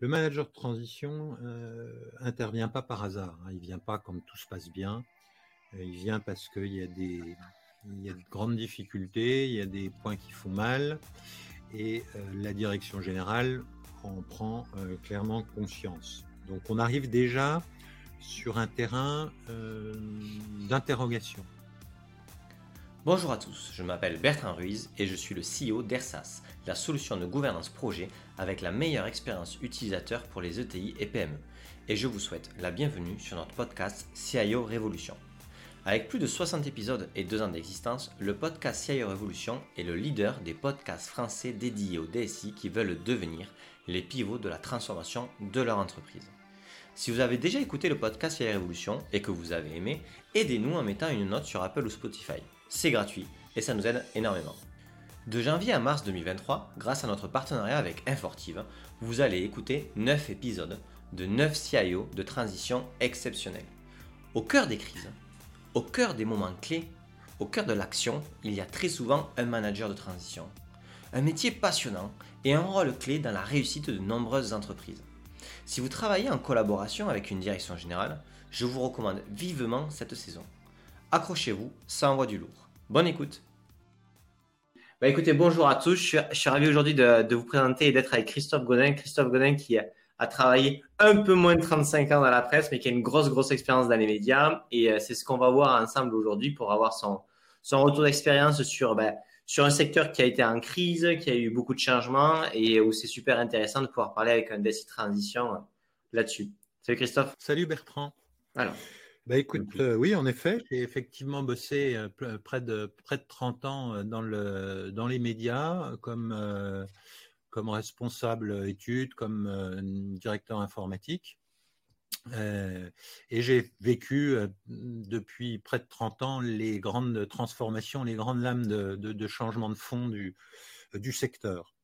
Le manager de transition euh, intervient pas par hasard. Hein. Il vient pas comme tout se passe bien. Euh, il vient parce qu'il y a des il y a de grandes difficultés, il y a des points qui font mal, et euh, la direction générale en prend euh, clairement conscience. Donc on arrive déjà sur un terrain d'interrogation. Bonjour à tous, je m'appelle Bertrand Ruiz et je suis le CEO d'ERSAS, la solution de gouvernance projet avec la meilleure expérience utilisateur pour les ETI et PME. Et je vous souhaite la bienvenue sur notre podcast CIO Révolution. Avec plus de 60 épisodes et 2 ans d'existence, le podcast CIO Révolution est le leader des podcasts français dédiés aux DSI qui veulent devenir les pivots de la transformation de leur entreprise. Si vous avez déjà écouté le podcast CIO Révolution et que vous avez aimé, aidez-nous en mettant une note sur Apple ou Spotify. C'est gratuit et ça nous aide énormément. De janvier à mars 2023, grâce à notre partenariat avec Infortive, vous allez écouter 9 épisodes de 9 CIO de transition exceptionnels. Au cœur des crises, au cœur des moments clés, au cœur de l'action, il y a très souvent un manager de transition. Un métier passionnant et un rôle clé dans la réussite de nombreuses entreprises. Si vous travaillez en collaboration avec une direction générale, je vous recommande vivement cette saison. Accrochez-vous, ça envoie du lourd. Bonne écoute bah écoutez, bonjour à tous. Je suis, ravi aujourd'hui de, de, vous présenter et d'être avec Christophe Godin. Christophe Godin qui a travaillé un peu moins de 35 ans dans la presse, mais qui a une grosse, grosse expérience dans les médias. Et euh, c'est ce qu'on va voir ensemble aujourd'hui pour avoir son, son retour d'expérience sur, ben, sur un secteur qui a été en crise, qui a eu beaucoup de changements et où c'est super intéressant de pouvoir parler avec un DSI Transition euh, là-dessus. Salut Christophe. Salut Bertrand. Alors. Bah écoute, euh, oui, en effet, j'ai effectivement bossé près de près de 30 ans dans le dans les médias comme comme responsable études, comme directeur informatique. Et j'ai vécu depuis près de 30 ans les grandes transformations, les grandes lames de, de, changement de fond du, du secteur.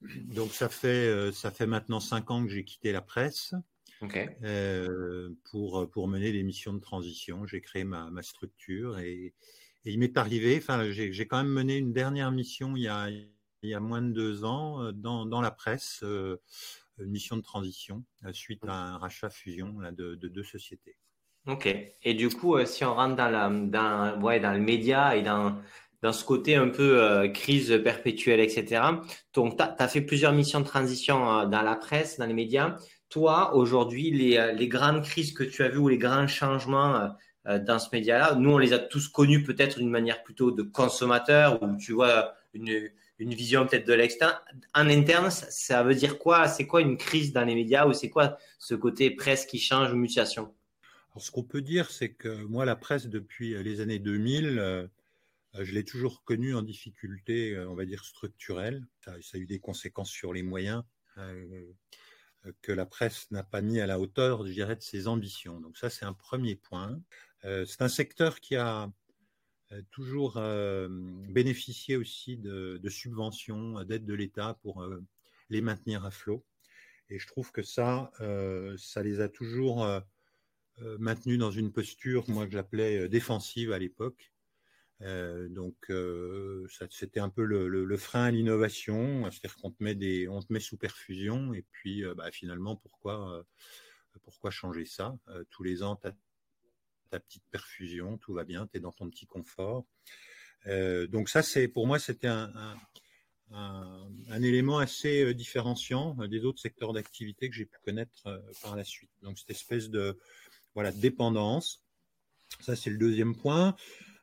Donc ça fait, ça fait maintenant cinq ans que j'ai quitté la presse pour, pour mener des missions de transition. J'ai créé ma, ma structure et, et il m'est arrivé, enfin j'ai quand même mené une dernière mission il y a, il y a moins de deux ans euh, dans, dans la presse, euh, une mission de transition euh, suite à un rachat fusion là, de, de, deux sociétés. Ok. Et du coup, si on rentre dans, la, dans, ouais, dans le média et dans, dans ce côté un peu crise perpétuelle, etc. Donc, tu as, fait plusieurs missions de transition dans la presse, dans les médias. Toi, aujourd'hui, les, les grandes crises que tu as vues ou les grands changements dans ce média-là, nous, on les a tous connus peut-être d'une manière plutôt de consommateur ou tu vois une, vision peut-être de l'externe. En interne, ça, veut dire quoi? C'est quoi une crise dans les médias ou c'est quoi ce côté presse qui change ou mutation? Alors, ce qu'on peut dire, c'est que moi, la presse, depuis les années 2000, euh, je l'ai toujours connue en difficulté, euh, on va dire, structurelle. Ça, a eu des conséquences sur les moyens euh, que la presse n'a pas mis à la hauteur, je dirais, de ses ambitions. Donc ça, c'est un premier point. c'est un secteur qui a euh, toujours euh, bénéficier aussi de, de subventions, d'aides de l'État pour euh, les maintenir à flot. Et je trouve que ça, ça les a toujours maintenus dans une posture, moi que j'appelais défensive à l'époque. Euh, donc, euh, c'était un peu le, frein à l'innovation, c'est-à-dire qu'on te met des, on te met sous perfusion, et puis euh, bah, finalement, pourquoi, pourquoi changer ça? Tous les ans, ta petite perfusion, tout va bien, tu es dans ton petit confort. Donc ça, c'est pour moi, c'était un, un, élément assez différenciant des autres secteurs d'activité que j'ai pu connaître par la suite. Donc cette espèce de voilà dépendance. Ça, c'est le deuxième point.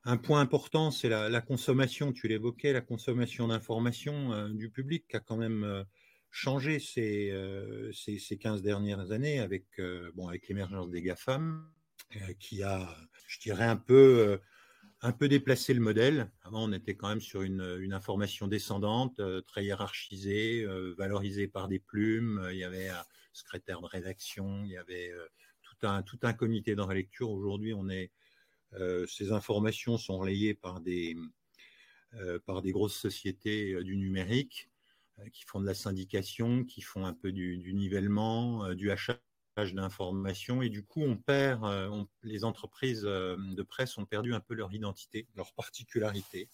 Un point important, c'est la, la, consommation. Tu l'évoquais, la consommation d'informations du public qui a quand même changé ces, ces, ces 15 dernières années avec bon avec l'émergence des GAFAM euh, qui a, je dirais, un peu, euh, un peu déplacé le modèle. Avant, on était quand même sur une, une information descendante, euh, très hiérarchisée, valorisée par des plumes. Il y avait un secrétaire de rédaction, il y avait tout un, tout un comité de relecture. Aujourd'hui, on est, ces informations sont relayées par des, par des grosses sociétés du numérique qui font de la syndication, qui font un peu du, nivellement, du achat d'information et du coup on perd, euh, les entreprises euh, de presse ont perdu un peu leur identité, leur particularité,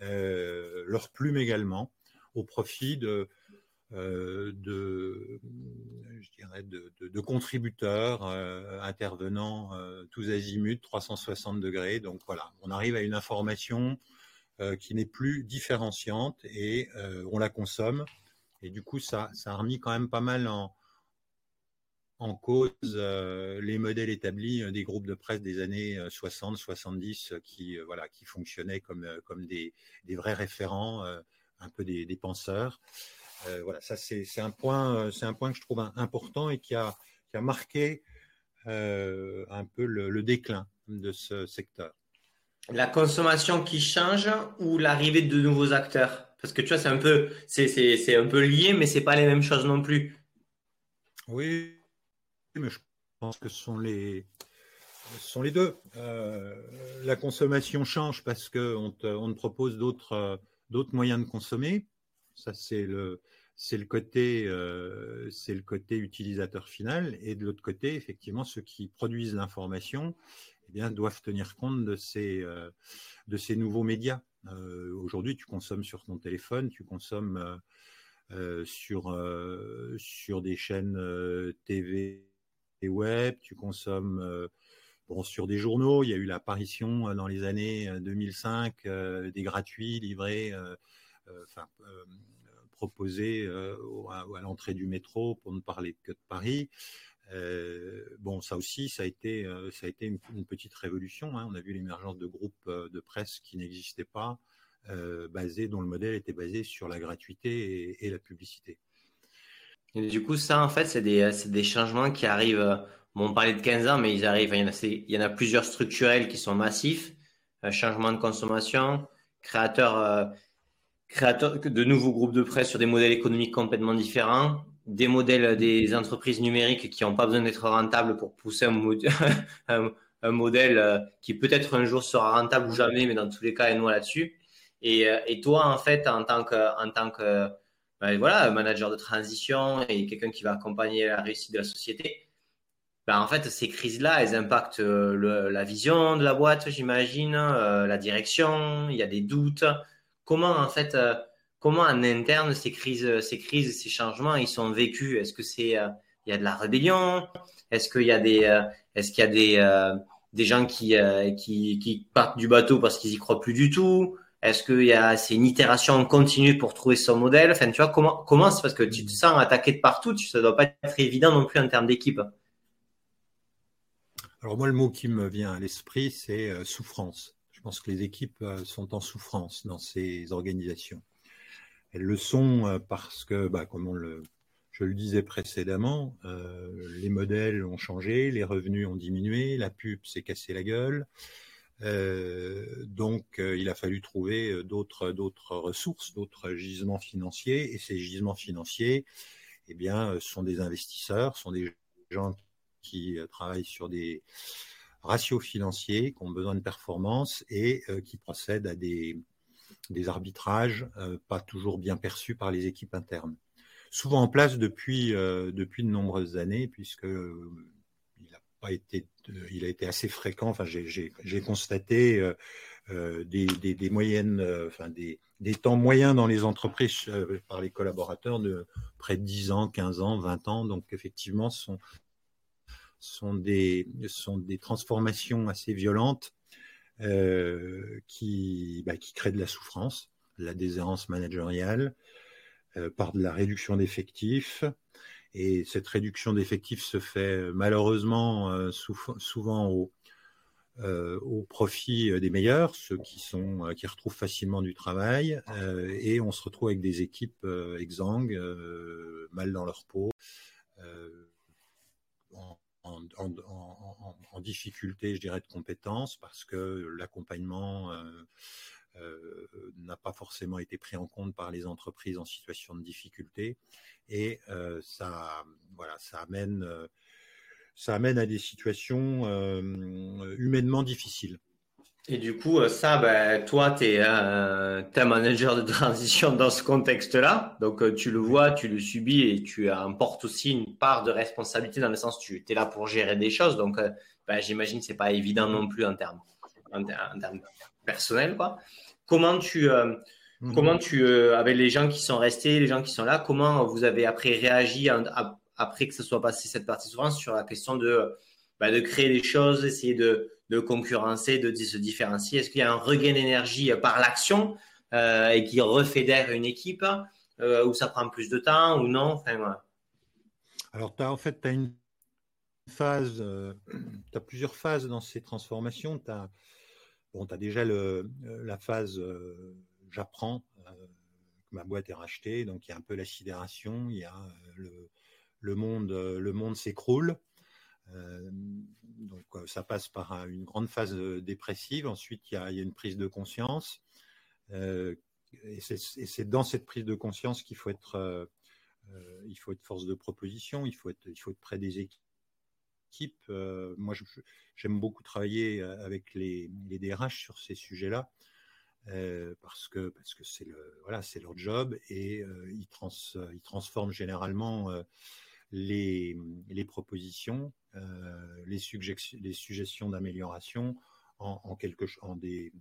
euh, leur plume également, au profit de, euh, de, de contributeurs intervenant tous azimuts, 360 degrés. Donc voilà, on arrive à une information qui n'est plus différenciante et on la consomme. Et du coup, ça, ça a remis quand même pas mal en, cause euh, les modèles établis euh, des groupes de presse des années 60, euh, 70 qui, voilà, qui fonctionnaient comme, comme des, vrais référents, un peu des penseurs. Voilà, ça c'est un, point, c'est un point que je trouve important et qui a, qui a marqué un peu le, le, déclin de ce secteur. La consommation qui change ou l'arrivée de nouveaux acteurs? Parce que tu vois, c'est un peu, c'est, un peu lié, mais c'est pas les mêmes choses non plus. Oui, mais je pense que ce sont les, sont les deux. Euh, la consommation change parce qu'on te, on te propose d'autres, d'autres moyens de consommer. Ça, c'est le, c'est le côté, euh, c'est le côté utilisateur final. Et de l'autre côté, effectivement, ceux qui produisent l'information, eh bien, doivent tenir compte de ces, euh, de ces nouveaux médias. aujourd'hui, tu consommes sur ton téléphone, tu consommes sur, sur des chaînes TV web, tu consommes euh, bon, sur des journaux. Il y a eu l'apparition euh, dans les années 2005 euh, des gratuits livrés, enfin, proposés à, l'entrée du métro pour ne parler que de Paris. bon, ça aussi, ça a été, ça a été une, petite révolution. Hein. On a vu l'émergence de groupes de presse qui n'existaient pas, basés, dont le modèle était basé sur la gratuité et la publicité. Du coup, ça, en fait, c'est des, des, changements qui arrivent. Euh, bon, on parlait de 15 ans, mais ils arrivent. Il y en a, il y en a plusieurs structurels qui sont massifs. Euh, changement de consommation, créateurs, euh, de nouveaux groupes de presse sur des modèles économiques complètement différents, des modèles des entreprises numériques qui n'ont pas besoin d'être rentables pour pousser un, un, modèle qui peut-être un jour sera rentable ou jamais, mais dans tous les cas, est noir là-dessus. Et, et, toi, en fait, en tant que, en tant que ben, voilà, manager de transition et quelqu'un qui va accompagner la réussite de la société, ben, en fait, ces crises-là, elles impactent euh, la vision de la boîte, j'imagine, euh, la direction, il y a des doutes. Comment, en fait, euh, comment en interne, ces crises, ces crises, ces changements, ils sont vécus? Est-ce que c'est, il y a de la rébellion? Est-ce qu'il y a des, est-ce qu'il y a des, des gens qui, qui, qui partent du bateau parce qu'ils y croient plus du tout? Est-ce qu'il y a c'est une itération continue pour trouver son modèle? Enfin, tu vois comment comment c'est? Parce que tu te sens attaqué de partout, ça doit pas être évident non plus en termes d'équipe. Alors moi, le mot qui me vient à l'esprit, c'est euh, souffrance. Pense que les équipes euh, sont en souffrance dans ces organisations. Elles le sont euh, parce que, bah, comme on le, je le disais précédemment, les modèles ont changé, les revenus ont diminué, la pub s'est cassée la gueule. Euh, donc, euh, il a fallu trouver euh, d'autres d'autres ressources, d'autres gisements financiers. Et ces gisements financiers, eh bien, sont des investisseurs, sont des gens qui travaillent sur des ratios financiers, qui ont besoin de performance et qui procèdent à des, arbitrages pas toujours bien perçus par les équipes internes. Souvent en place depuis, depuis de nombreuses années, puisque été, euh, il a été assez fréquent. Enfin, j'ai constaté euh, euh, des, des, moyennes, enfin des, des, temps moyens dans les entreprises par les collaborateurs de près de 10 ans, 15 ans, 20 ans. Donc effectivement, ce sont, sont, des, sont des transformations assez violentes qui, bah, qui créent de la souffrance, de la déshérence managériale, par de la réduction d'effectifs, et cette réduction d'effectifs se fait euh, malheureusement euh, souvent au, euh, au profit des meilleurs, ceux qui sont qui retrouvent facilement du travail, et on se retrouve avec des équipes exsangues, mal dans leur peau, en, difficulté, je dirais, de compétences, parce que l'accompagnement euh, n'a pas forcément été pris en compte par les entreprises en situation de difficulté et euh, ça voilà ça amène euh, ça amène à des situations humainement difficiles. Et du coup, ça, ben, toi, tu es, un manager de transition dans ce contexte-là. Donc, tu le vois, tu le subis et tu emportes aussi une part de responsabilité dans le sens tu es là pour gérer des choses. Donc, ben, j'imagine que ce n'est pas évident non plus en termes, en, termes personnels. Quoi. Comment tu, euh, mhm. comment tu, euh, avec les gens qui sont restés, les gens qui sont là, comment vous avez après réagi après que ça soit passé cette partie souffrance, sur la question de, bah, de créer des choses, essayer de, de concurrencer, de, se différencier Est-ce qu'il y a un regain d'énergie par l'action euh, et qui refédère une équipe euh, ou ça prend plus de temps ou non? Enfin, Alors, as, en fait, tu as une phase, euh, tu as plusieurs phases dans ces transformations. Tu as, bon, déjà la phase j'apprends que ma boîte est rachetée, donc il y a un peu la sidération, il y a le monde, le monde s'écroule. Euh, donc euh, ça passe par une grande phase euh, dépressive. Ensuite, il y a, une prise de conscience. et c'est dans cette prise de conscience qu'il faut être, il faut être force de proposition. Il faut être, près des équipes. moi, j'aime beaucoup travailler avec les, les, DRH sur ces sujets-là. parce que c'est leur job et ils transforment généralement les, propositions, euh, les, les, suggestions d'amélioration en, en, quelque, des,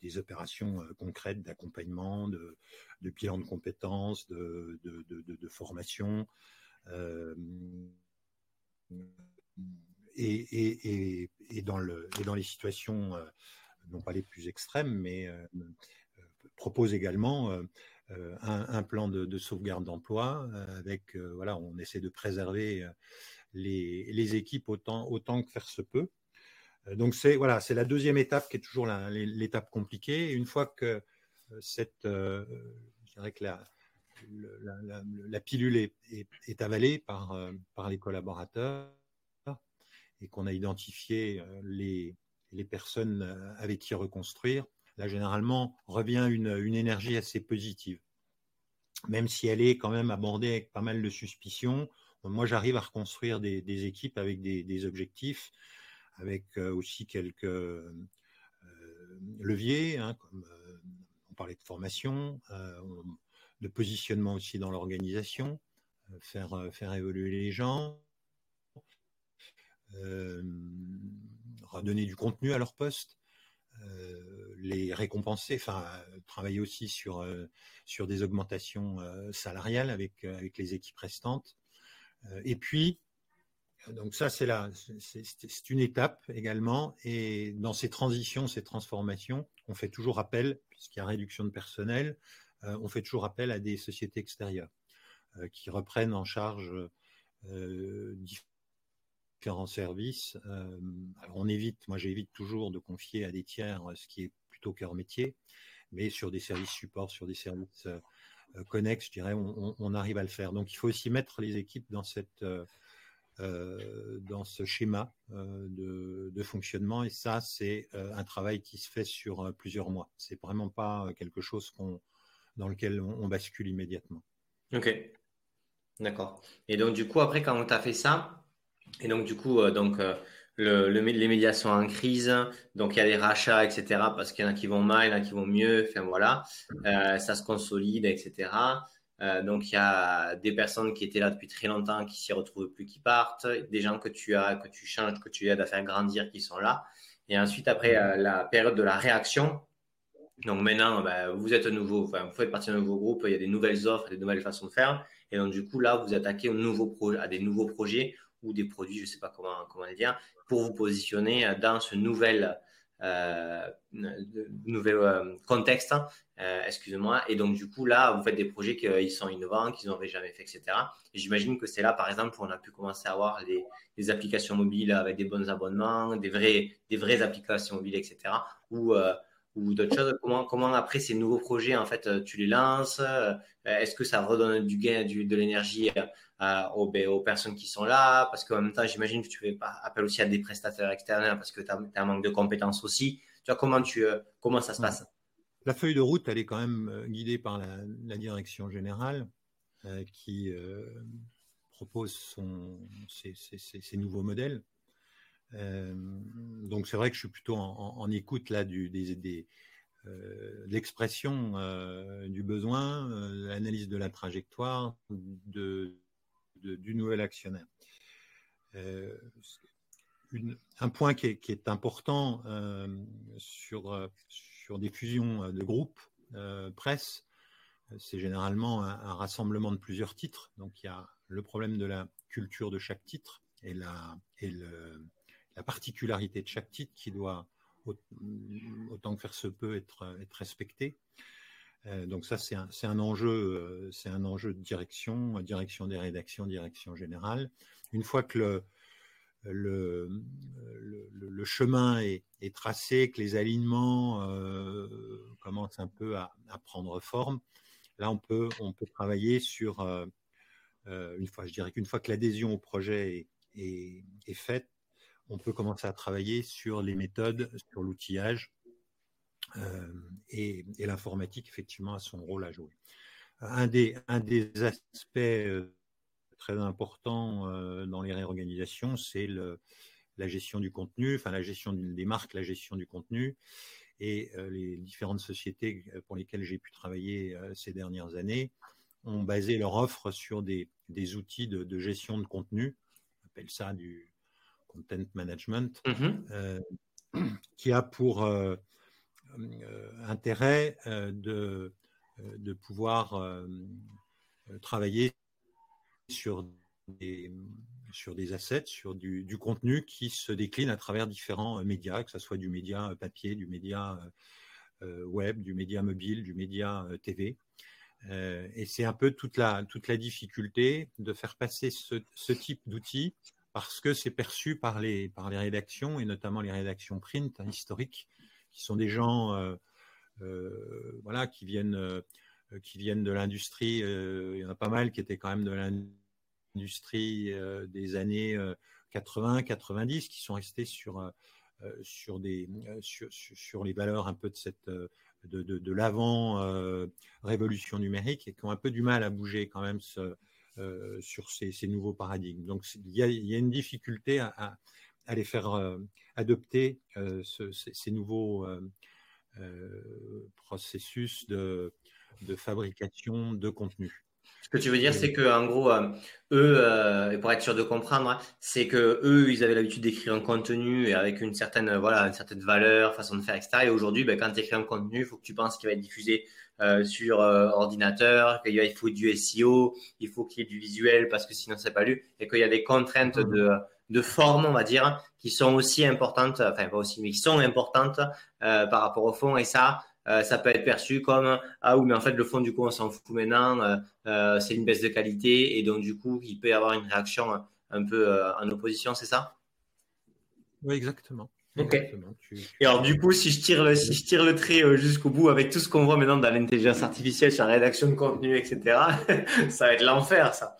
des, opérations euh, concrètes d'accompagnement, de, de, bilan de compétences, de, de, formation. Euh, et, et, et, dans le, et dans les situations, non pas les plus extrêmes, mais euh, propose également euh, un, plan de, sauvegarde d'emploi euh, avec euh, voilà, on essaie de préserver les, équipes autant, autant que faire se peut. Donc c'est voilà, c'est la deuxième étape qui est toujours l'étape compliquée. une fois que cette, je dirais que la, la, pilule est, est, avalée par, par les collaborateurs et qu'on a identifié les, les personnes avec qui reconstruire, là, généralement, revient une, énergie assez positive. Même si elle est quand même abordée avec pas mal de suspicions, moi, j'arrive à reconstruire des, équipes avec des, des objectifs, avec euh, aussi quelques euh, leviers, hein, comme euh, on parlait de formation, de positionnement aussi dans l'organisation, faire, faire évoluer les gens, redonner du contenu à leur poste. Euh, les récompenser, enfin travailler aussi sur euh, sur des augmentations euh, salariales avec avec les équipes restantes. et puis donc ça c'est là, c'est une étape également. Et dans ces transitions, ces transformations, on fait toujours appel, puisqu'il y a réduction de personnel, on fait toujours appel à des sociétés extérieures qui reprennent en charge différents services. Euh, alors on évite, moi j'évite toujours de confier à des tiers ce qui est plutôt cœur métier, mais sur des services support, sur des services euh, connexes, je dirais, on, arrive à le faire. Donc il faut aussi mettre les équipes dans cette euh, dans ce schéma de, fonctionnement et ça c'est un travail qui se fait sur plusieurs mois. C'est vraiment pas quelque chose qu'on dans lequel on, on bascule immédiatement. Ok, d'accord. Et donc du coup après quand tu as fait ça, et donc, du coup, euh, donc, euh, le, les médias sont en crise, donc il y a des rachats, etc. Parce qu'il y en a qui vont mal, il y en a qui vont mieux, enfin voilà, euh, ça se consolide, etc. donc il y a des personnes qui étaient là depuis très longtemps qui s'y retrouvent plus, qui partent, des gens que tu as, que tu changes, que tu aides à faire grandir, qui sont là. Et ensuite, après la période de la réaction, donc maintenant, ben, vous êtes nouveau, vous faites partie d'un nouveau groupe, il y a des nouvelles offres, des nouvelles façons de faire. Et donc, du coup, là, vous attaquez au à des nouveaux projets ou des produits, je ne sais pas comment, comment le dire, pour vous positionner dans ce nouvel, euh, nouvel euh, contexte, euh, excusez-moi. Et donc, du coup, là, vous faites des projets qui sont innovants, qu'ils n'auraient jamais fait, etc. Et j'imagine que c'est là, par exemple, où on a pu commencer à avoir les, les, applications mobiles avec des bons abonnements, des, vrais, des vraies applications mobiles, etc. Euh, ou d'autres choses. Comment, après ces nouveaux projets, en fait, tu les lances Est-ce que ça redonne du gain, du, de l'énergie aux, ben, aux, personnes qui sont là, parce qu'en même temps, j'imagine que tu fais appel aussi à des prestataires externes parce que tu as, un manque de compétences aussi. Tu vois, comment, tu, euh, comment ça se passe? La feuille de route, elle est quand même euh, guidée par la, direction générale euh, qui euh, propose son, ses, nouveaux modèles. Euh, donc c'est vrai que je suis plutôt en, écoute là du, euh, l'expression euh, du besoin, l'analyse de la trajectoire, du nouvel actionnaire. Euh, un point qui est, important euh, sur, des fusions de groupes presse, c'est généralement un, rassemblement de plusieurs titres. Donc il y a le problème de la culture de chaque titre et la, et la particularité de chaque titre qui doit, autant que faire se peut, être, être respecté. Euh, donc ça, c'est un, un, enjeu, euh, c'est un enjeu de direction, direction des rédactions, direction générale. Une fois que le, le, le, chemin est, tracé, que les alignements euh, commencent un peu à, prendre forme, là, on peut, on peut travailler sur, une fois, je dirais qu'une fois que l'adhésion au projet est, est, faite, on peut commencer à travailler sur les méthodes, sur l'outillage, euh, et, l'informatique, effectivement, a son rôle à jouer. Un des, aspects euh, très importants euh, dans les réorganisations, c'est la gestion du contenu, enfin la gestion des marques, la gestion du contenu. Et les différentes sociétés pour lesquelles j'ai pu travailler ces dernières années ont basé leur offre sur des, des outils de, de, gestion de contenu, on appelle ça du content management, mm-hmm. qui a pour euh, intérêt euh, de, euh, de pouvoir travailler sur des, sur des assets, sur du, du, contenu qui se décline à travers différents médias, que ce soit du média papier, du média web, du média mobile, du média TV. et c'est un peu toute la, toute la difficulté de faire passer ce, ce type d'outils parce que c'est perçu par les, par les rédactions, et notamment les rédactions print hein, historiques, qui sont des gens euh, euh, voilà, qui viennent, euh, qui viennent de l'industrie. il y en a pas mal qui étaient quand même de l'industrie des années 80, 90, qui sont restés sur, sur, des, sur, les valeurs un peu de de, de, de l'avant révolution numérique et qui ont un peu du mal à bouger quand même ce, sur ces, ces, nouveaux paradigmes. Donc il y a, il y a une difficulté à, à les faire euh, adopter euh, ce, ces, ces, nouveaux euh, processus de, de, fabrication de contenu. Ce que tu veux dire, c'est que en gros, eux, et pour être sûr de comprendre, c'est que eux, ils avaient l'habitude d'écrire un contenu et avec une certaine, voilà, une certaine valeur, façon de faire, etc. Et aujourd'hui, ben, quand tu écris un contenu, il faut que tu penses qu'il va être diffusé euh, sur euh, ordinateur, qu'il faut du SEO, il faut qu'il y ait du visuel parce que sinon c'est pas lu, et qu'il y a des contraintes de de forme, on va dire, qui sont aussi importantes, enfin pas aussi, mais qui sont importantes euh, par rapport au fond. Et ça, ça peut être perçu comme ah oui, mais en fait le fond du coup on s'en fout maintenant, c'est une baisse de qualité et donc du coup il peut y avoir une réaction un peu en opposition, c'est ça? Oui, exactement. Et alors du coup, si je tire le, si je tire le trait jusqu'au bout avec tout ce qu'on voit maintenant dans l'intelligence artificielle sur la rédaction de contenu, etc., ça va être l'enfer, ça.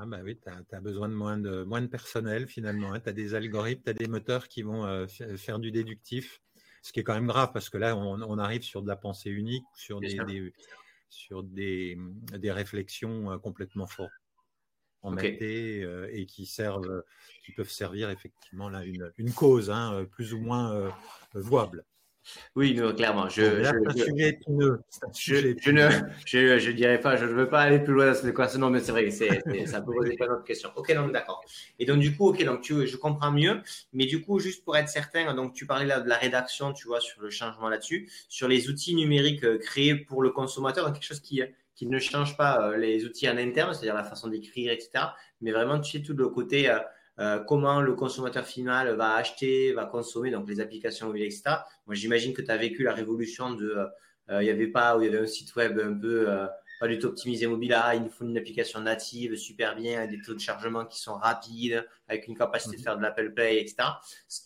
Ah bah oui, tu as, besoin de moins, de moins de personnel finalement. Hein. Tu as des algorithmes, tu as des moteurs qui vont euh, faire du déductif, ce qui est quand même grave parce que là, on, on arrive sur de la pensée unique, sur des, des, sur des, des réflexions euh, complètement fortes en okay. euh, et qui servent, qui peuvent servir effectivement là une, une cause hein, plus ou moins euh, voable. Oui, non, clairement. Je, je, je, je, ne je, je dirais pas, je ne veux pas aller plus loin dans cette équation. Non, mais c'est vrai, c'est, ça peut poser pas d'autres questions. Ok, donc d'accord. Et donc du coup, ok, donc tu, je comprends mieux. Mais du coup, juste pour être certain, donc tu parlais là de la rédaction, tu vois, sur le changement là-dessus, sur les outils numériques euh, créés pour le consommateur, donc quelque chose qui qui ne change pas euh, les outils en interne, c'est-à-dire la façon d'écrire, etc. Mais vraiment, tu sais, tout le côté euh, euh, comment le consommateur final va acheter, va consommer, donc les applications etc. Moi, j'imagine que tu as vécu la révolution de, il n'y avait pas, où il y avait un site web un peu pas du tout optimisé mobile. Ah, il nous faut une application native super bien, avec des taux de chargement qui sont rapides, avec une capacité de mhm. faire de l'Apple Play, etc.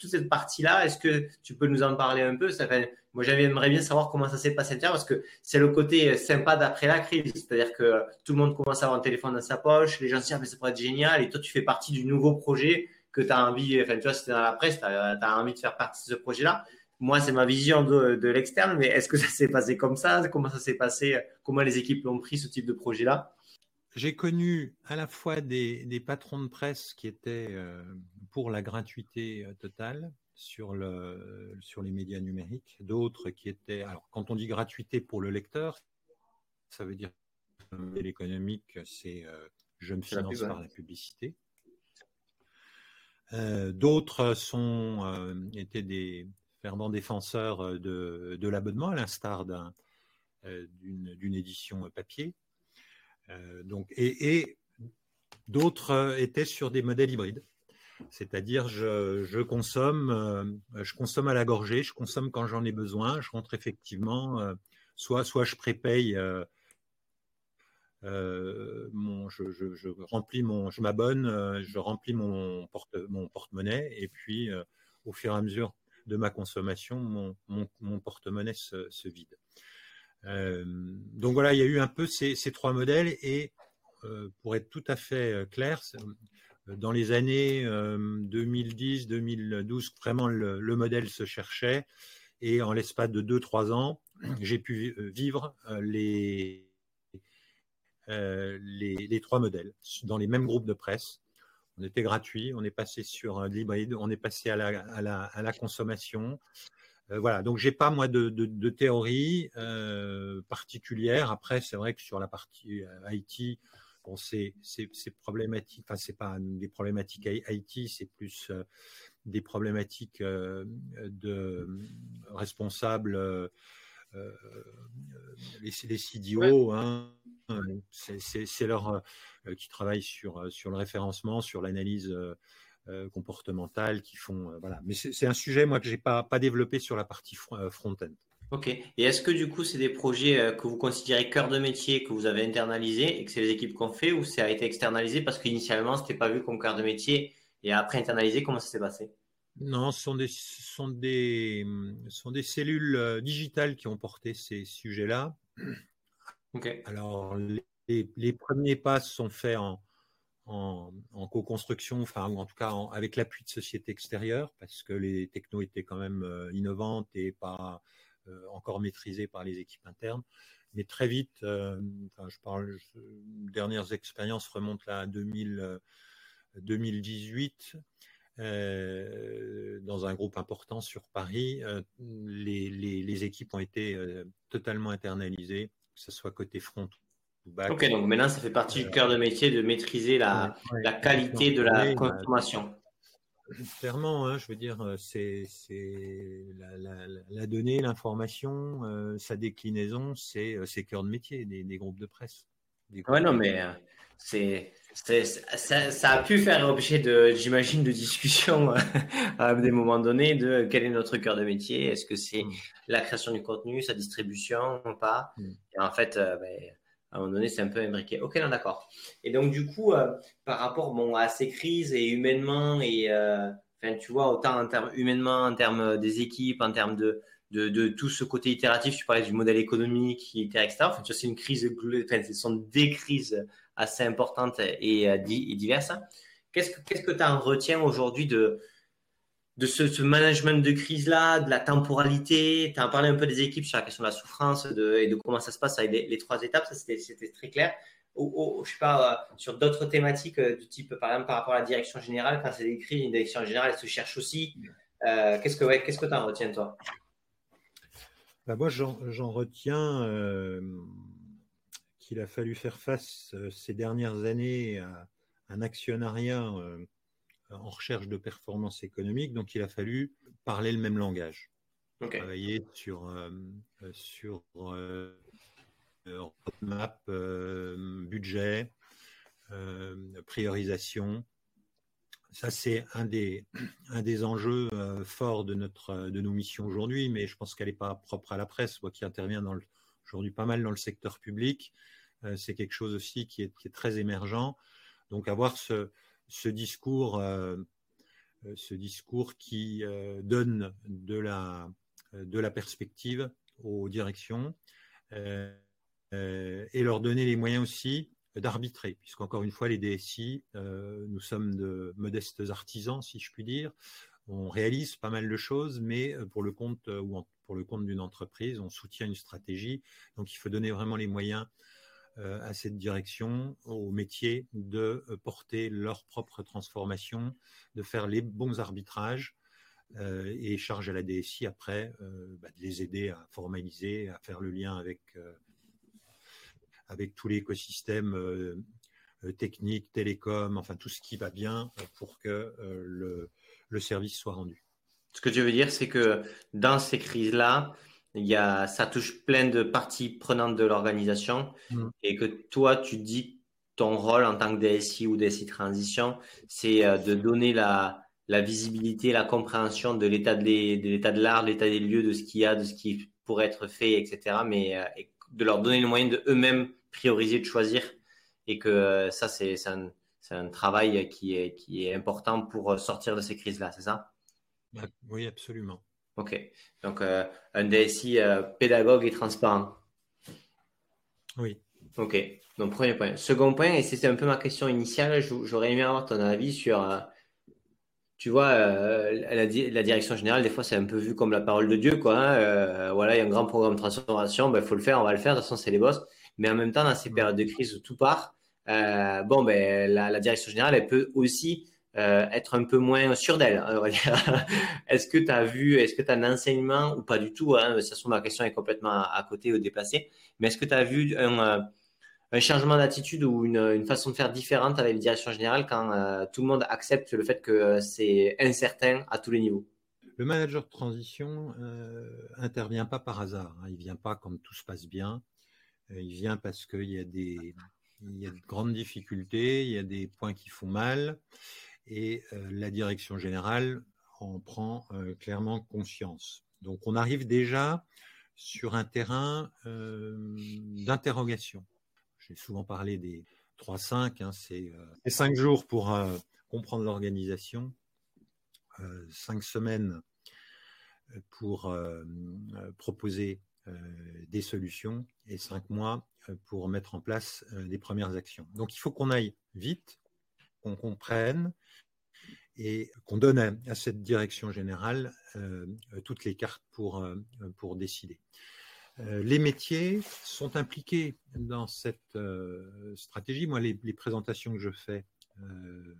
Toute cette partie-là, est-ce que tu peux nous en parler un peu? Ça fait, Moi, j'aimerais bien savoir comment ça s'est passé parce que c'est le côté sympa d'après la crise. C'est-à-dire que tout le monde commence à avoir un téléphone dans sa poche, les gens se disent, ah, mais ça pourrait être génial, et toi, tu fais partie du nouveau projet que tu as envie, enfin, tu vois, c'était dans la presse, tu as, as, envie de faire partie de ce projet-là moi, c'est ma vision de, de l'externe, mais est-ce que ça s'est passé comme ça? Comment ça s'est passé? Comment les équipes l'ont pris, ce type de projet-là? J'ai connu à la fois des, des, patrons de presse qui étaient euh, pour la gratuité euh, totale sur, le, sur les médias numériques, d'autres qui étaient... Alors, quand on dit gratuité pour le lecteur, ça veut dire l'économique, c'est euh, je me finance par la publicité. Euh, d'autres sont euh, étaient des, fervent défenseur euh, de, l'abonnement, à l'instar d'un d'une édition papier. donc, et d'autres étaient sur des modèles hybrides. C'est-à-dire, je, consomme, euh, à la gorgée, je consomme quand j'en ai besoin. Je rentre effectivement, euh, soit, soit je prépaye, euh, je, remplis mon, je m'abonne, je remplis mon porte, mon porte-monnaie, et puis au fur et à mesure de ma consommation, mon, mon, porte-monnaie se, vide. donc voilà, il y a eu un peu ces, trois modèles, et pour être tout à fait clair, dans les années 2010-2012, euh, vraiment le, modèle se cherchait. Et en l'espace de 2-3 ans, j'ai pu euh, vivre euh, les, trois modèles dans les mêmes groupes de presse. On était gratuit, on est passé sur l'hybride, on est passé à la, à la, à la consommation. voilà, donc j'ai pas moi de, de, de théorie particulière. Après, c'est vrai que sur la partie IT, Bon, c'est problématique, enfin, c'est pas des problématiques IT, c'est plus euh, des problématiques euh, de responsables, euh, les, les CDO, hein, c'est leur qui travaillent sur, sur le référencement, sur l'analyse comportementale, qui font, voilà. Mais c'est un sujet, moi, que j'ai pas, pas développé sur la partie front-end. Ok. Et est-ce que du coup, c'est des projets euh, que vous considérez cœur de métier, que vous avez internalisé et que c'est les équipes qu'on fait ou ça a été externalisé parce qu'initialement, ce n'était pas vu comme cœur de métier et après internalisé, comment ça s'est passé? Non, ce sont des, sont des, sont des cellules euh, digitales qui ont porté ces sujets-là. Ok. Alors, les, premiers pas sont faits en, co-construction, enfin, en tout cas avec l'appui de sociétés extérieures parce que les technos étaient quand même euh, innovantes et pas euh, encore maîtrisé par les équipes internes. Mais très vite, euh, je parle, dernières expériences remontent là à 2000, 2018. Euh, dans un groupe important sur Paris, les, les, équipes ont été totalement internalisées, que ce soit côté front back. Ok, donc maintenant ça fait partie du cœur de métier de maîtriser la, la qualité de la consommation. Clairement, hein, je veux dire, euh, c'est la, donnée, l'information, euh, sa déclinaison, c'est euh, cœur de métier des, groupes de presse. Oui, non, mais c'est ça, a pu faire l'objet de, j'imagine, de discussions à des moments donnés de quel est notre cœur de métier. Est-ce que c'est mmh. la création du contenu, sa distribution ou pas mmh. Et en fait, ben, à un moment donné, c'est un peu imbriqué. Ok, non, d'accord. Et donc, du coup, euh, par rapport bon, à ces crises et humainement, et euh, tu vois, autant en termes humainement, en termes des équipes, en termes de, de, tout ce côté itératif, tu parlais du modèle économique, etc. Enfin, tu vois, c'est une crise, enfin, ce sont des crises assez importantes et, euh, diverses. Qu'est-ce que tu que en retiens aujourd'hui de, de ce, management de crise-là, de la temporalité. Tu as parlé un peu des équipes sur la question de la souffrance et de comment ça se passe avec les, trois étapes. Ça, c'était très clair. Ou, je sais pas, euh, sur d'autres thématiques euh, du type, par exemple, par rapport à la direction générale, quand c'est crises, une direction générale, se cherche aussi. Euh, qu'est-ce que ouais, que tu en retiens, toi? Bah Moi, j'en retiens qu'il a fallu faire face ces dernières années à un actionnariat en recherche de performance économique, donc il a fallu parler le même langage. Travailler sur, euh, euh, sur euh, roadmap, budget, priorisation. Ça, c'est un des, un des enjeux forts de, notre, de nos missions aujourd'hui, mais je pense qu'elle n'est pas propre à la presse, moi qui intervient aujourd'hui pas mal dans le secteur public. c'est quelque chose aussi qui est, qui est très émergent. Donc avoir ce, ce discours, euh, euh, ce discours qui euh, donne de la, de la perspective aux directions et leur donner les moyens aussi d'arbitrer, puisqu'encore une fois, les DSI, nous sommes de modestes artisans, si je puis dire. On réalise pas mal de choses, mais pour le compte ou pour le compte d'une entreprise, on soutient une stratégie. Donc, il faut donner vraiment les moyens à cette direction, au métier, de euh, porter leur propre transformation, de faire les bons arbitrages euh, et charge à la DSI après bah, de les aider à formaliser, à faire le lien avec, avec tout l'écosystème technique, télécom, enfin tout ce qui va bien pour que le, le service soit rendu. Ce que tu veux dire, c'est que dans ces crises-là, il y a, ça touche plein de parties prenantes de l'organisation mm. et que toi, tu dis ton rôle en tant que DSI ou DSI transition, c'est euh, de donner la, la visibilité, la compréhension de l'état de l'état de l'art, de l'état des lieux, de ce qu'il y a, de ce qui pourrait être fait, etc. Mais euh, de leur donner le moyen de eux-mêmes prioriser, de choisir, et que euh, ça c'est un, un, travail qui est, qui est important pour sortir de ces crises-là, c'est ça? Oui, absolument. Ok, donc un DSI pédagogue et transparent. Oui. Ok, donc premier point. Second point, et c'était un peu ma question initiale, j'aurais aimé avoir ton avis sur, euh, tu vois, euh, la, la, direction générale, des fois, c'est un peu vu comme la parole de Dieu, quoi. Hein. Euh, voilà, il y a un grand programme de transformation, il ben, faut le faire, on va le faire, de toute façon, c'est les boss. Mais en même temps, dans ces périodes de crise où tout part, bon, ben, la, la, direction générale, elle peut aussi être un peu moins sûre d'elle, dire. est-ce que tu as vu, est-ce que tu as un enseignement, ou pas du tout, hein, toute façon, ma question est complètement à, côté ou déplacée, mais est-ce que tu as vu un un changement d'attitude ou une, façon de faire différente avec la direction générale quand euh, tout le monde accepte le fait que euh, c'est incertain à tous les niveaux? Le manager de transition euh, intervient pas par hasard. Hein. Il vient pas quand tout se passe bien. Euh, il vient parce qu'il y a des y a de grandes difficultés, il y a des points qui font mal, et la direction générale en prend clairement conscience. Donc on arrive déjà sur un terrain d'interrogation j'ai souvent parlé des 3-5, hein, c'est 5 euh, jours pour euh, comprendre l'organisation, 5 euh, semaines pour proposer des solutions et 5 mois pour mettre en place des premières actions. Donc il faut qu'on aille vite, qu'on comprenne et qu'on donne à, cette direction générale toutes les cartes pour, pour décider. Euh, les métiers sont impliqués dans cette euh, stratégie. Moi, les, présentations que je fais, euh,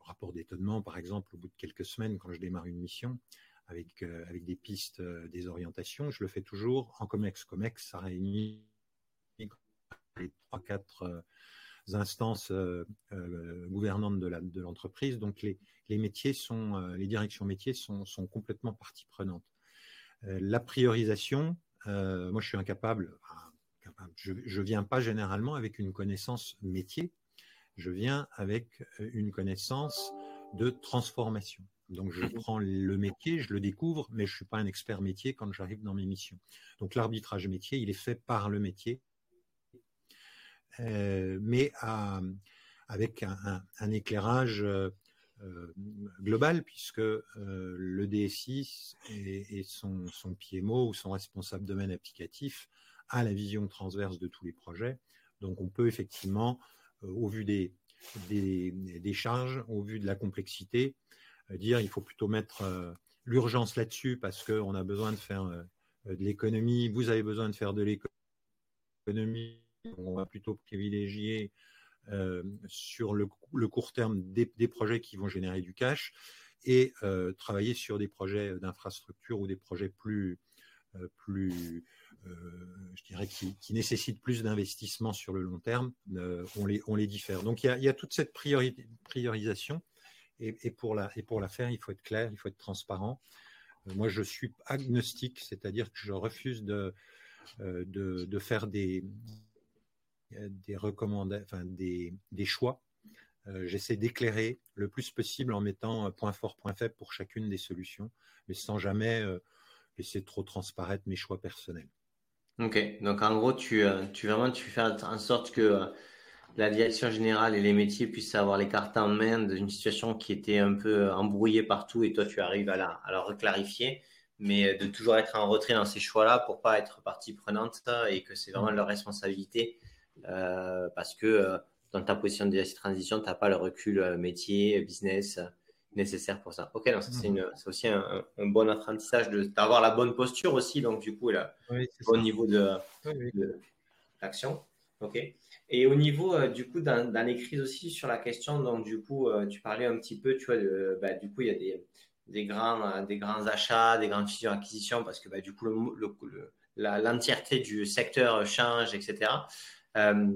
rapport d'étonnement, par exemple, au bout de quelques semaines, quand je démarre une mission, avec, avec des pistes, des orientations, je le fais toujours en COMEX. COMEX, ça réunit les trois, quatre instances gouvernantes de l'entreprise. Donc, les, les, métiers sont, les directions métiers sont, sont complètement partie prenante. la priorisation, euh, moi, je suis incapable. Je ne viens pas généralement avec une connaissance métier. Je viens avec euh, une connaissance de transformation. Donc, je prends le métier, je le découvre, mais je ne suis pas un expert métier quand j'arrive dans mes missions. Donc, l'arbitrage métier, il est fait par le métier, euh, mais avec un, éclairage euh, global, puisque euh, le DSI et, son, son, PMO ou son responsable domaine applicatif a la vision transverse de tous les projets. Donc on peut effectivement, euh, au vu des, des, charges, au vu de la complexité, dire il faut plutôt mettre l'urgence là-dessus parce qu'on a besoin de faire de l'économie, vous avez besoin de faire de l'économie, on va plutôt privilégier euh, sur le, court terme des, projets qui vont générer du cash et euh, travailler sur des projets d'infrastructure ou des projets plus, euh, je dirais, qui, nécessitent plus d'investissement sur le long terme, on, les, on les diffère. Donc il y a, toute cette priorisation et, pour la, et pour la faire, il faut être clair, il faut être transparent. moi, je suis agnostique, c'est-à-dire que je refuse de, de faire des, des recommandations, enfin des, des choix. Euh, j'essaie d'éclairer le plus possible en mettant point fort, point faible pour chacune des solutions, mais sans jamais euh, laisser trop transparaître mes choix personnels. Ok, donc en gros, tu, euh, tu vraiment tu fais en sorte que la direction générale et les métiers puissent avoir les cartes en main d'une situation qui était un peu embrouillée partout et toi tu arrives à la, à la reclarifier, mais de toujours être en retrait dans ces choix-là pour pas être partie prenante et que c'est vraiment mmh. leur responsabilité euh, parce que euh, dans ta position de transition, tu n'as pas le recul euh, métier, business nécessaire pour ça. Ok, c'est mhm. aussi un, bon apprentissage d'avoir la bonne posture aussi, donc du coup, là, au niveau de, l'action. Ok. Et au niveau, du coup, dans, les crises aussi, sur la question, donc du coup, tu parlais un petit peu, tu vois, de, bah, du coup, il y a des, des, grands, des grands achats, des grandes fusions-acquisitions, parce que bah, du coup, l'entièreté du secteur change, etc. Euh,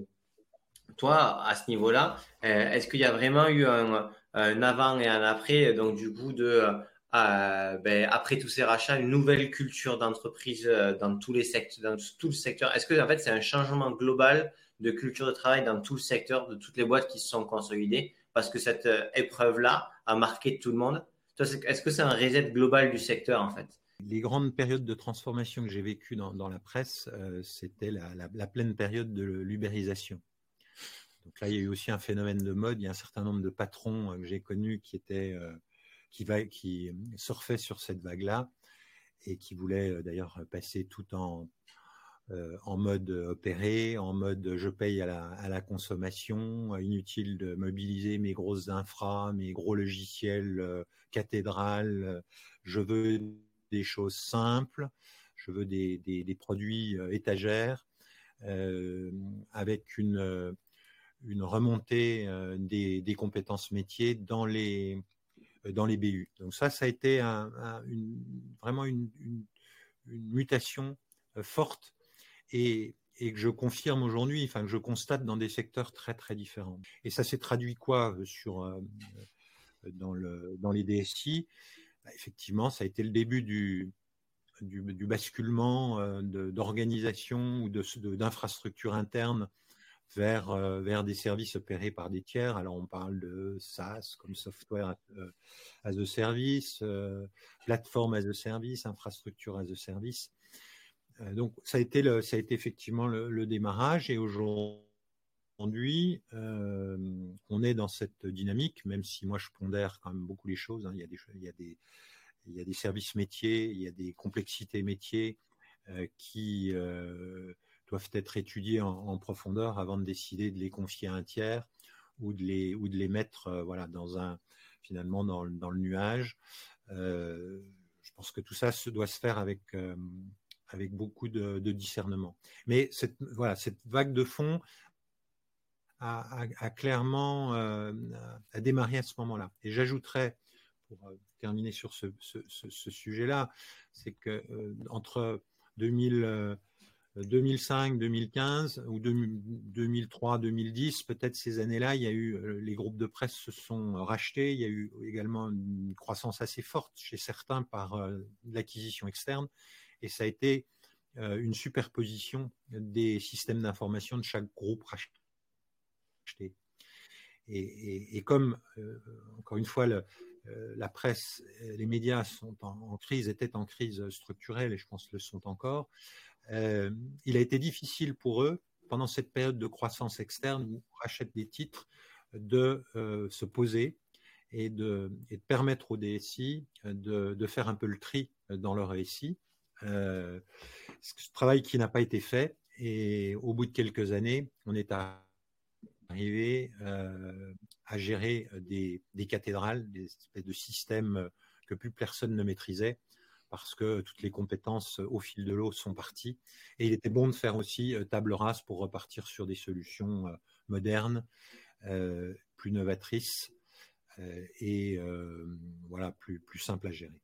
toi, à ce niveau-là, euh, est-ce qu'il y a vraiment eu un, avant et un après, donc du coup, euh, ben, après tous ces rachats, une nouvelle culture d'entreprise dans tous les secteurs, dans tout le secteur? Est-ce que en fait c'est un changement global de culture de travail dans tout le secteur, de toutes les boîtes qui se sont consolidées, parce que cette épreuve-là a marqué tout le monde. Est-ce que c'est un reset global du secteur en fait? Les grandes périodes de transformation que j'ai vécues dans, la presse, euh, c'était la, pleine période de l'ubérisation. Donc là, il y a eu aussi un phénomène de mode. Il y a un certain nombre de patrons euh, que j'ai connus qui étaient euh, qui, qui surfaient sur cette vague-là et qui voulaient d'ailleurs passer tout en en mode opéré, en mode je paye à la, à la, consommation, inutile de mobiliser mes grosses infras, mes gros logiciels cathédrales, je veux des choses simples, je veux des, produits euh, étagères euh, avec une, euh, remontée des, compétences métiers dans les, dans les BU. Donc ça, ça a été vraiment une, mutation forte et, que je confirme aujourd'hui, enfin que je constate dans des secteurs très très différents. Et ça s'est traduit quoi sur dans les DSI bah, effectivement, ça a été le début du, basculement euh, d'organisation ou d'infrastructures de, internes vers, euh, vers des services opérés par des tiers. Alors, on parle de SaaS comme software euh, as a service, plateforme as a service, infrastructure as a service. donc, ça a, été le, ça a été effectivement le, démarrage et aujourd'hui, on est dans cette dynamique, même si moi je pondère quand même beaucoup les choses. Il, y a des, services métiers, il y a des complexités métiers euh, qui euh, doivent être étudiées en, profondeur avant de décider de les confier à un tiers ou de les, mettre euh, voilà, dans un, finalement dans, dans le nuage. je pense que tout ça se doit se faire avec, beaucoup de, de, discernement. Mais cette, voilà, cette vague de fond, a, clairement euh, a démarré à ce moment-là. Et j'ajouterais, pour euh, terminer sur ce, sujet-là, c'est que euh, entre 2000, 2005, 2015 ou 2003, 2010, peut-être ces années-là, il y a eu les groupes de presse se sont rachetés. Il y a eu également une croissance assez forte chez certains par l'acquisition externe, et ça a été une superposition des systèmes d'information de chaque groupe racheté et, comme, euh, encore une fois, euh, la presse, les médias sont en, crise, étaient en crise structurelle et je pense le sont encore, euh, il a été difficile pour eux, pendant cette période de croissance externe où on rachète des titres, de se poser et de, et de, permettre aux DSI de, faire un peu le tri dans leur SI. ce travail qui n'a pas été fait et au bout de quelques années, on est à arriver euh, à gérer euh, des, cathédrales, des espèces de systèmes euh, que plus personne ne maîtrisait parce que toutes les compétences au fil de l'eau sont parties. Et il était bon de faire aussi table rase pour repartir sur des solutions modernes, plus novatrices et voilà plus plus simples à gérer.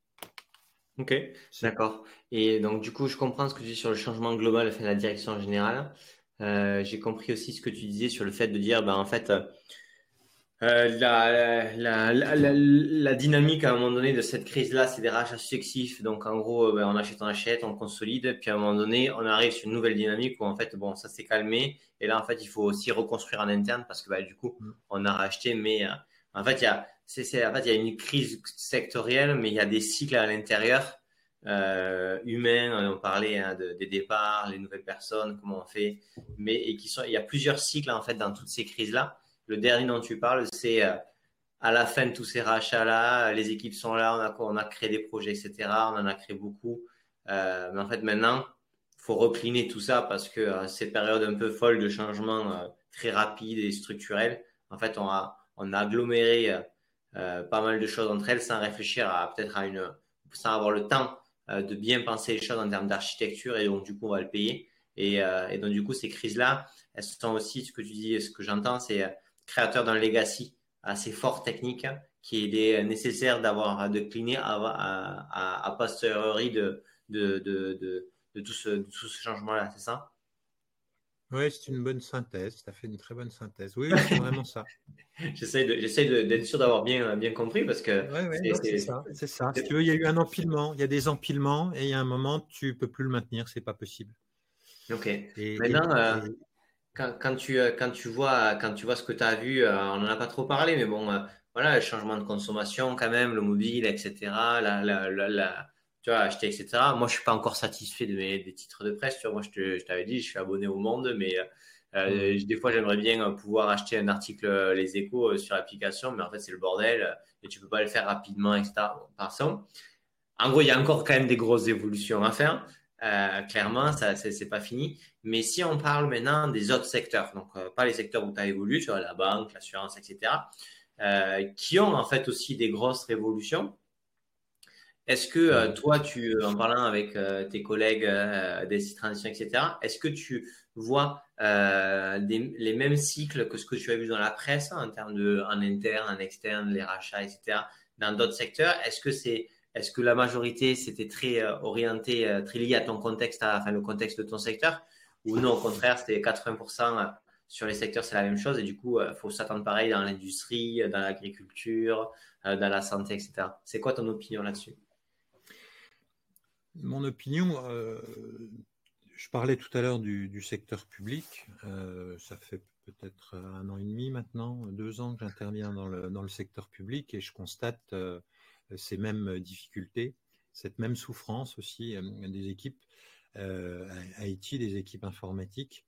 Ok, d'accord. Et donc du coup, je comprends ce que tu dis sur le changement global la direction générale. Euh, j'ai compris aussi ce que tu disais sur le fait de dire, ben, en fait, euh, euh, la, la, la, la, dynamique à un moment donné de cette crise-là, c'est des rachats successifs. Donc, en gros, ben, on achète, on achète, on consolide. Puis, à un moment donné, on arrive sur une nouvelle dynamique où, en fait, bon, ça s'est calmé. Et là, en fait, il faut aussi reconstruire en interne parce que, ben, du coup, mm. on a racheté. Mais, en fait, il y a, c'est, en fait, il y a une crise sectorielle, mais il y a des cycles à l'intérieur euh, on parlait hein, de, des départs, les nouvelles personnes, comment on fait, mais et qui sont, il y a plusieurs cycles en fait dans toutes ces crises-là. Le dernier dont tu parles, c'est euh, à la fin de tous ces rachats-là, les équipes sont là, on a, on a créé des projets, etc. On en a créé beaucoup. Euh, mais en fait, maintenant, faut recliner tout ça parce que euh, ces périodes un peu folles de changement très rapides et structurels, en fait, on a, on a aggloméré pas mal de choses entre elles sans réfléchir à peut-être à une, sans avoir le temps de bien penser les choses en termes d'architecture et donc du coup on va le payer. Et, euh, et donc du coup ces crises-là, elles sont aussi, ce que tu dis, ce que j'entends, c'est euh, créateur d'un legacy assez fort technique qui est nécessaire d'avoir de cliner à, à, posteriori de, de, de, de, ce, tout ce changement-là, c'est ça? Oui, c'est une bonne synthèse. Tu as fait une très bonne synthèse. Oui, c'est vraiment ça. J'essaie d'être sûr d'avoir bien, bien compris parce que. c'est ça. C'est ça. Si tu veux, il y a eu un empilement. Il y a des empilements et il y a un moment, tu ne peux plus le maintenir. C'est pas possible. Ok. Maintenant, euh, quand, quand, tu, euh, quand, tu vois, quand tu vois ce que tu as vu, euh, on n'en a pas trop parlé, mais bon, voilà, le changement de consommation quand même, le mobile, etc. La, la, la, tu vois, acheter, etc. Moi, je suis pas encore satisfait de mes des titres de presse. Tu vois, moi, je t'avais dit, je suis abonné au Monde, mais euh, mm. des fois, j'aimerais bien pouvoir acheter un article Les Échos sur l'application, mais en fait, c'est le bordel et tu peux pas le faire rapidement, etc. Par. En gros, il y a encore quand même des grosses évolutions à faire. Euh, clairement, ça, c'est pas fini. Mais si on parle maintenant des autres secteurs, donc euh, pas les secteurs où tu as évolué, sur la banque, l'assurance, etc., euh, qui ont en fait aussi des grosses révolutions. Est-ce que toi, tu, en parlant avec tes collègues des transitions, etc., est-ce que tu vois les mêmes cycles que ce que tu as vu dans la presse en termes de en interne, en externe, les rachats, etc., dans d'autres secteurs? Est-ce que c'est est-ce que la majorité, c'était très euh, orienté, euh, très lié à ton contexte, enfin le contexte de ton secteur? Ou non, au contraire, c'était 80% euh, sur les secteurs, c'est la même chose. Et du coup, il faut s'attendre pareil dans l'industrie, dans l'agriculture, dans la santé, etc. C'est quoi ton opinion là-dessus? Mon opinion, je parlais tout à l'heure du, secteur public. ça fait peut-être un an et demi maintenant, deux ans que j'interviens dans le, secteur public et je constate ces mêmes difficultés, cette même souffrance aussi euh, des équipes euh, Haïti, des équipes informatiques.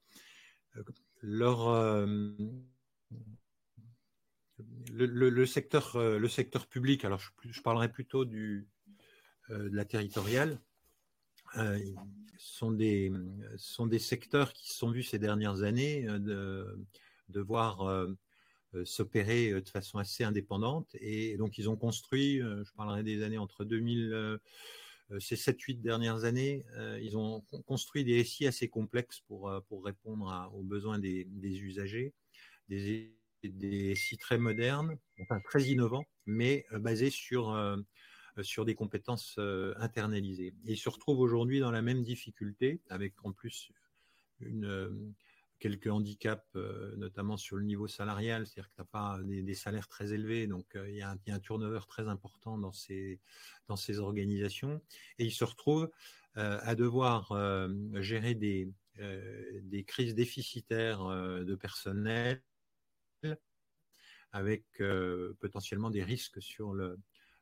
Euh, le, secteur, public, alors je, parlerai plutôt du, de la territoriale, sont, des, sont des secteurs qui se sont vus ces dernières années de, de voir euh, s'opérer euh, de façon assez indépendante. Et donc, ils ont construit, euh, je parlerai des années entre 2000, ces 7-8 dernières années, ils ont construit des SI assez complexes pour, pour répondre aux besoins des, des usagers, des, des, SI très modernes, enfin très innovants, mais basés sur, sur des compétences internalisées. Et ils se retrouvent aujourd'hui dans la même difficulté, avec en plus une, quelques handicaps, euh, notamment sur le niveau salarial, c'est-à-dire que tu n'as pas des, salaires très élevés, donc euh, il y, a un turnover très important dans ces, organisations, et ils se retrouvent euh, à devoir gérer des, des crises déficitaires de personnel avec potentiellement des risques sur le,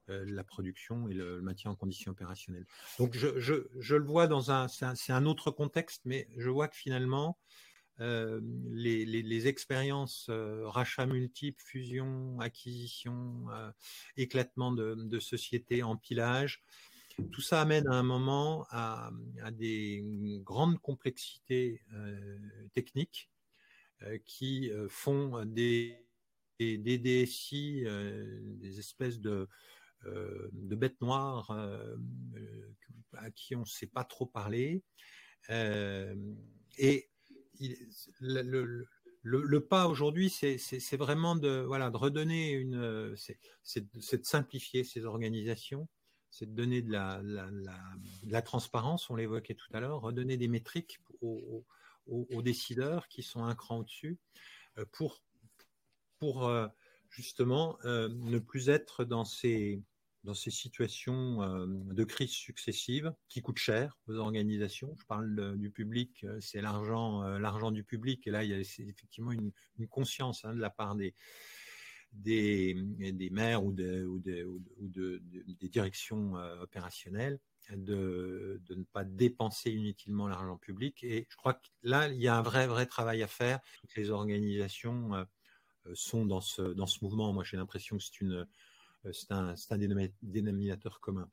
la production et le, maintien en conditions opérationnelles. Donc je, je, je le vois dans un, c'est un, autre contexte, mais je vois que finalement, euh, les, expériences euh, rachats multiples, fusion, acquisition, euh, éclatement de, sociétés, empilage, tout ça amène à un moment à, des grandes complexités techniques qui font des, des, DSI, des espèces de, de bêtes noires à qui on ne sait pas trop parler. et le, pas aujourd'hui, c'est vraiment de, voilà, de redonner une, c'est de simplifier ces organisations, c'est de donner de la, la, transparence, on l'évoquait tout à l'heure, redonner des métriques aux, aux, décideurs qui sont un cran au-dessus euh, pour, pour euh, justement euh, ne plus être dans ces, dans ces situations euh, de crise successives qui coûtent cher aux organisations. Je parle du public, euh, c'est l'argent, euh, l'argent du public. Et là, il y a effectivement une, conscience hein, de la part des, maires ou, de, ou, de, ou de, des directions opérationnelles de, de, ne pas dépenser inutilement l'argent public. Et je crois que là, il y a un vrai, vrai travail à faire. Toutes les organisations sont dans ce, dans ce mouvement. Moi, j'ai l'impression que c'est une euh, c'est un, dénominateur commun.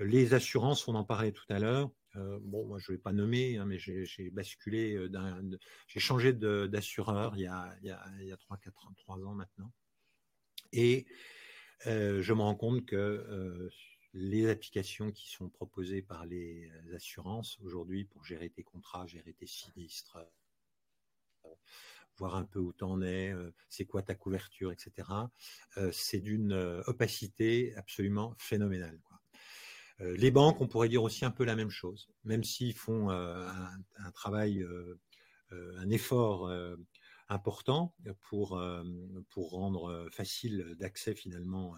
Les assurances, on en parlait tout à l'heure. Euh, bon, moi, je ne vais pas nommer, hein, mais j'ai basculé, euh, j'ai changé d'assureur il y a, a, il y a 3, 4 ans, 3 ans maintenant. Et je me rends compte que les applications qui sont proposées par les assurances aujourd'hui pour gérer tes contrats, gérer tes sinistres, voir un peu où tu en es, euh, c'est quoi ta couverture, etc. Euh, c'est d'une euh, opacité absolument phénoménale. les banques, on pourrait dire aussi un peu la même chose, même s'ils font un, travail un effort important pour, pour rendre facile d'accès finalement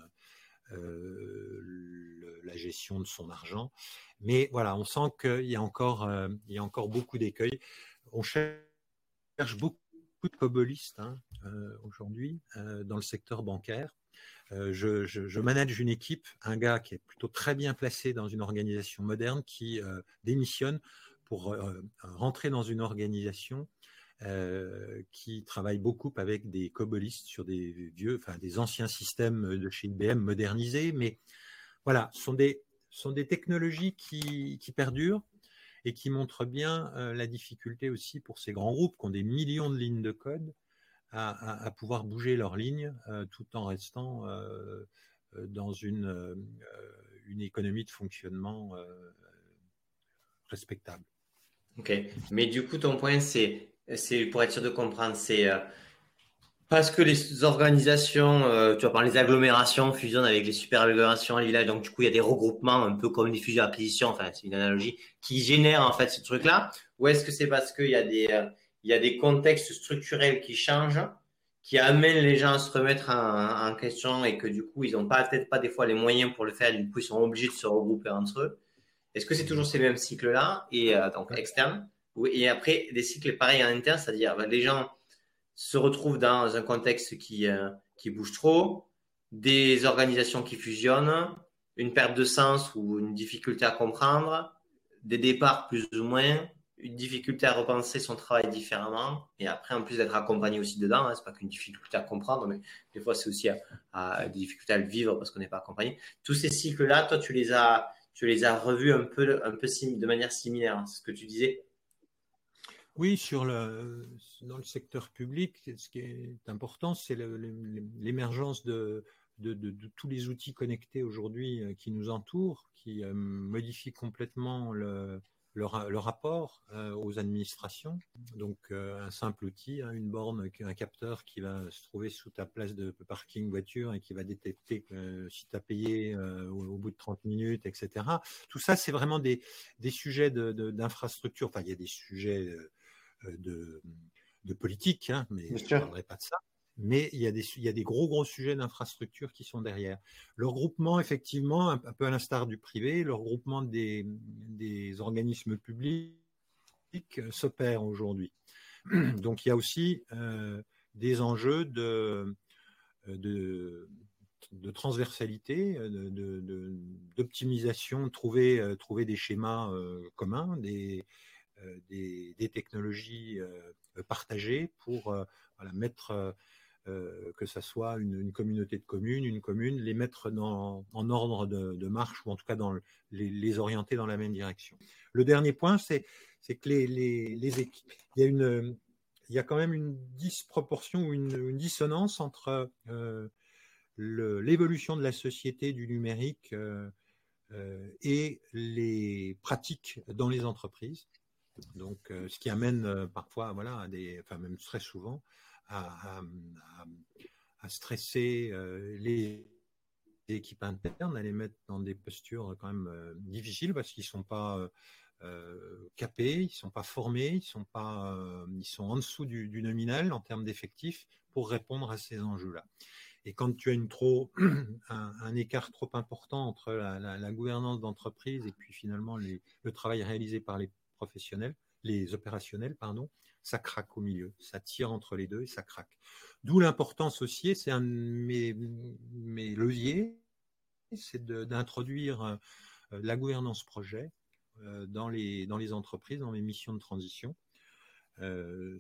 la gestion de son argent. Mais voilà, on sent qu'il y a encore, y a encore beaucoup d'écueils. On cherche beaucoup de cobolistes hein, aujourd'hui dans le secteur bancaire. je, je, manage une équipe, un gars qui est plutôt très bien placé dans une organisation moderne qui démissionne pour rentrer dans une organisation euh, qui travaille beaucoup avec des cobolistes sur des vieux, enfin des anciens systèmes de chez IBM modernisés, mais voilà, ce sont des, sont des technologies qui, qui perdurent et qui montrent bien euh, la difficulté aussi pour ces grands groupes qui ont des millions de lignes de code à, pouvoir bouger leurs lignes euh, tout en restant dans une, une économie de fonctionnement respectable. Ok, mais du coup, ton point, c'est c'est pour être sûr de comprendre, c'est euh, parce que les organisations, euh, tu vas parler des agglomérations fusionnent avec les super agglomérations à village, donc du coup il y a des regroupements un peu comme des fusions-acquisitions, enfin c'est une analogie, qui génèrent en fait ce truc-là, ou est-ce que c'est parce qu'il y a des euh, il y a des contextes structurels qui changent, qui amènent les gens à se remettre en, question et que du coup ils n'ont pas peut-être pas des fois les moyens pour le faire, du coup ils sont obligés de se regrouper entre eux. Est-ce que c'est toujours ces mêmes cycles-là et donc externes et après, des cycles pareils en interne, c'est-à-dire ben, les gens se retrouvent dans un contexte qui, euh, qui bouge trop, des organisations qui fusionnent, une perte de sens ou une difficulté à comprendre, des départs plus ou moins, une difficulté à repenser son travail différemment, et après, en plus d'être accompagné aussi dedans, hein, c'est pas qu'une difficulté à comprendre, mais des fois, c'est aussi à, des difficultés à le vivre parce qu'on n'est pas accompagné. Tous ces cycles-là, toi, tu les as, tu les as revus un peu, un peu de manière similaire, hein, ce que tu disais. Oui, sur le, dans le secteur public, ce qui est important, c'est l'émergence de, de, de, tous les outils connectés aujourd'hui euh, qui nous entourent, qui euh, modifient complètement le, le, rapport euh, aux administrations. Donc un simple outil, hein, une borne, un capteur qui va se trouver sous ta place de parking voiture et qui va détecter si tu as payé au, bout de 30 minutes, etc. Tout ça, c'est vraiment des, des sujets d'infrastructure. enfin, il y a des sujets de, de politique, hein, mais je ne parlerai pas de ça. Mais il y, a des, il y a des gros, gros sujets d'infrastructure qui sont derrière. Le regroupement, effectivement, un, peu à l'instar du privé, le regroupement des, des organismes publics euh, s'opère aujourd'hui. Donc il y a aussi euh, des enjeux de, de, de transversalité, d'optimisation, de, trouver, trouver des schémas communs, des, euh, des, technologies euh, partagées pour euh, mettre que ce soit une, communauté de communes, une commune, les mettre en ordre de, marche ou en tout cas dans les, orienter dans la même direction. Le dernier point, c'est que les, équipes, il y a quand même une disproportion ou une, dissonance entre l'évolution de la société du numérique et les pratiques dans les entreprises. Donc, euh, ce qui amène euh, parfois, voilà, enfin même très souvent, à, stresser euh, les équipes internes, à les mettre dans des postures quand même difficiles parce qu'ils sont pas capés, ils sont pas formés, ils sont pas, ils sont en dessous du, nominal en termes d'effectifs pour répondre à ces enjeux-là. Et quand tu as une trop, un, écart trop important entre la, gouvernance d'entreprise et puis finalement le travail réalisé par les professionnels, les opérationnels, pardon, ça craque au milieu, ça tire entre les deux et ça craque. D'où l'importance aussi, c'est un de mes, leviers, c'est d'introduire euh, la gouvernance projet euh, dans les, entreprises, dans les missions de transition. Euh,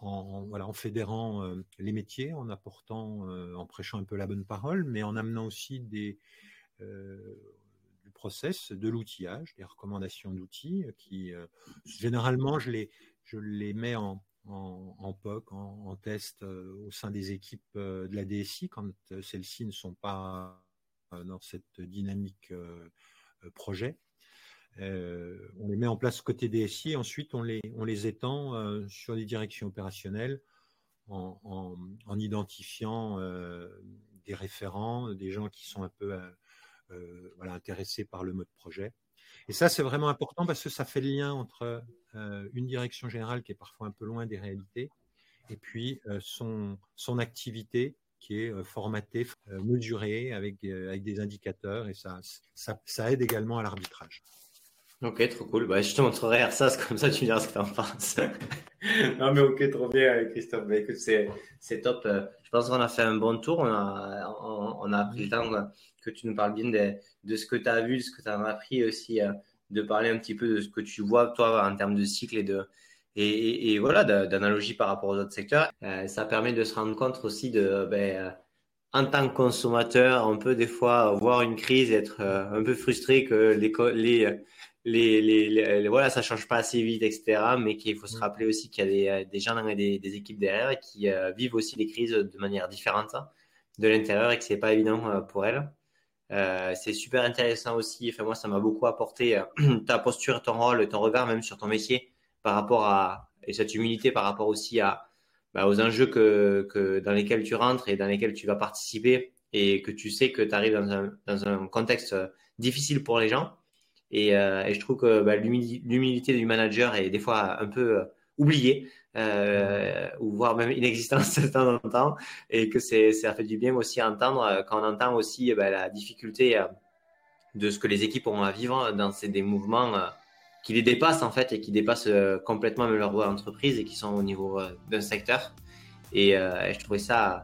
en fédérant les métiers, en apportant, en prêchant un peu la bonne parole, mais en amenant aussi des, process, de l'outillage, des recommandations d'outils euh, qui, euh, généralement, je les, mets en, en, POC, en, test euh, au sein des équipes de la DSI quand celles-ci ne sont pas dans cette dynamique projet. on les met en place côté DSI, ensuite on les, on étend sur les directions opérationnelles en, en identifiant des référents, des gens qui sont un peu voilà, intéressés par le mode projet Et ça, c'est vraiment important parce que ça fait le lien entre une direction générale qui est parfois un peu loin des réalités et puis son, son activité qui est formatée, mesurée avec, avec des indicateurs et ça, ça, ça aide également à l'arbitrage. Ok, trop cool. Bah, je te montrerai ça, comme ça tu me diras ce que tu en penses. non, mais ok, trop bien, Christophe. Bah, écoute, c'est, c'est top. Je pense qu'on a fait un bon tour. On a, on, a pris le temps que tu nous parles bien de, de ce que tu as vu, de ce que tu as appris aussi, de parler un petit peu de ce que tu vois, toi, en termes de cycle et de, et, et, voilà, d'analogie par rapport aux autres secteurs. Euh, ça permet de se rendre compte aussi de, ben, euh, en tant que consommateur, on peut des fois voir une crise et être euh, un peu frustré que les, les, les, les, voilà, ça change pas assez vite, etc. Mais qu'il faut se mm. rappeler aussi qu'il y a des, des gens et des, des, équipes derrière qui vivent aussi les crises de manière différente de l'intérieur et que c'est pas évident pour elles. Euh, c'est super intéressant aussi. Enfin, moi, ça m'a beaucoup apporté ta posture, ton rôle, ton regard même sur ton métier par rapport à et cette humilité par rapport aussi à bah, aux enjeux que, que dans lesquels tu rentres et dans lesquels tu vas participer et que tu sais que tu arrives dans un, dans un contexte difficile pour les gens. Et, euh, je trouve que bah, l'humilité du manager est des fois un peu euh, oubliée, euh, ou voire même inexistante de temps en temps, et que c'est, ça fait du bien aussi à entendre euh, quand on entend aussi bah, la difficulté euh, de ce que les équipes ont à vivre dans ces, des mouvements qui les dépassent en fait et qui dépassent complètement même leur d'entreprise et qui sont au niveau d'un secteur. Et, je trouvais ça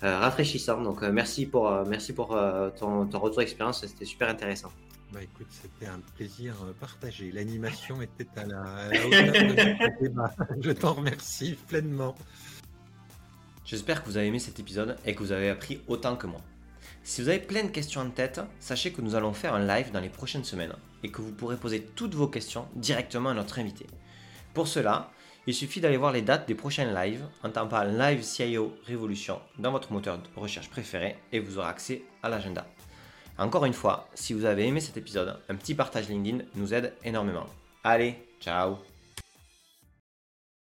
rafraîchissant. Donc merci pour, merci pour ton, ton retour d'expérience, c'était super intéressant. Bah écoute, c'était un plaisir partagé. L'animation était à la, à la hauteur de débat. Je t'en remercie pleinement. J'espère que vous avez aimé cet épisode et que vous avez appris autant que moi. Si vous avez plein de questions en tête, sachez que nous allons faire un live dans les prochaines semaines et que vous pourrez poser toutes vos questions directement à notre invité. Pour cela, il suffit d'aller voir les dates des prochains lives en tapant Live CIO Révolution dans votre moteur de recherche préféré et vous aurez accès à l'agenda. Encore une fois, si vous avez aimé cet épisode, un petit partage LinkedIn nous aide énormément. Allez, ciao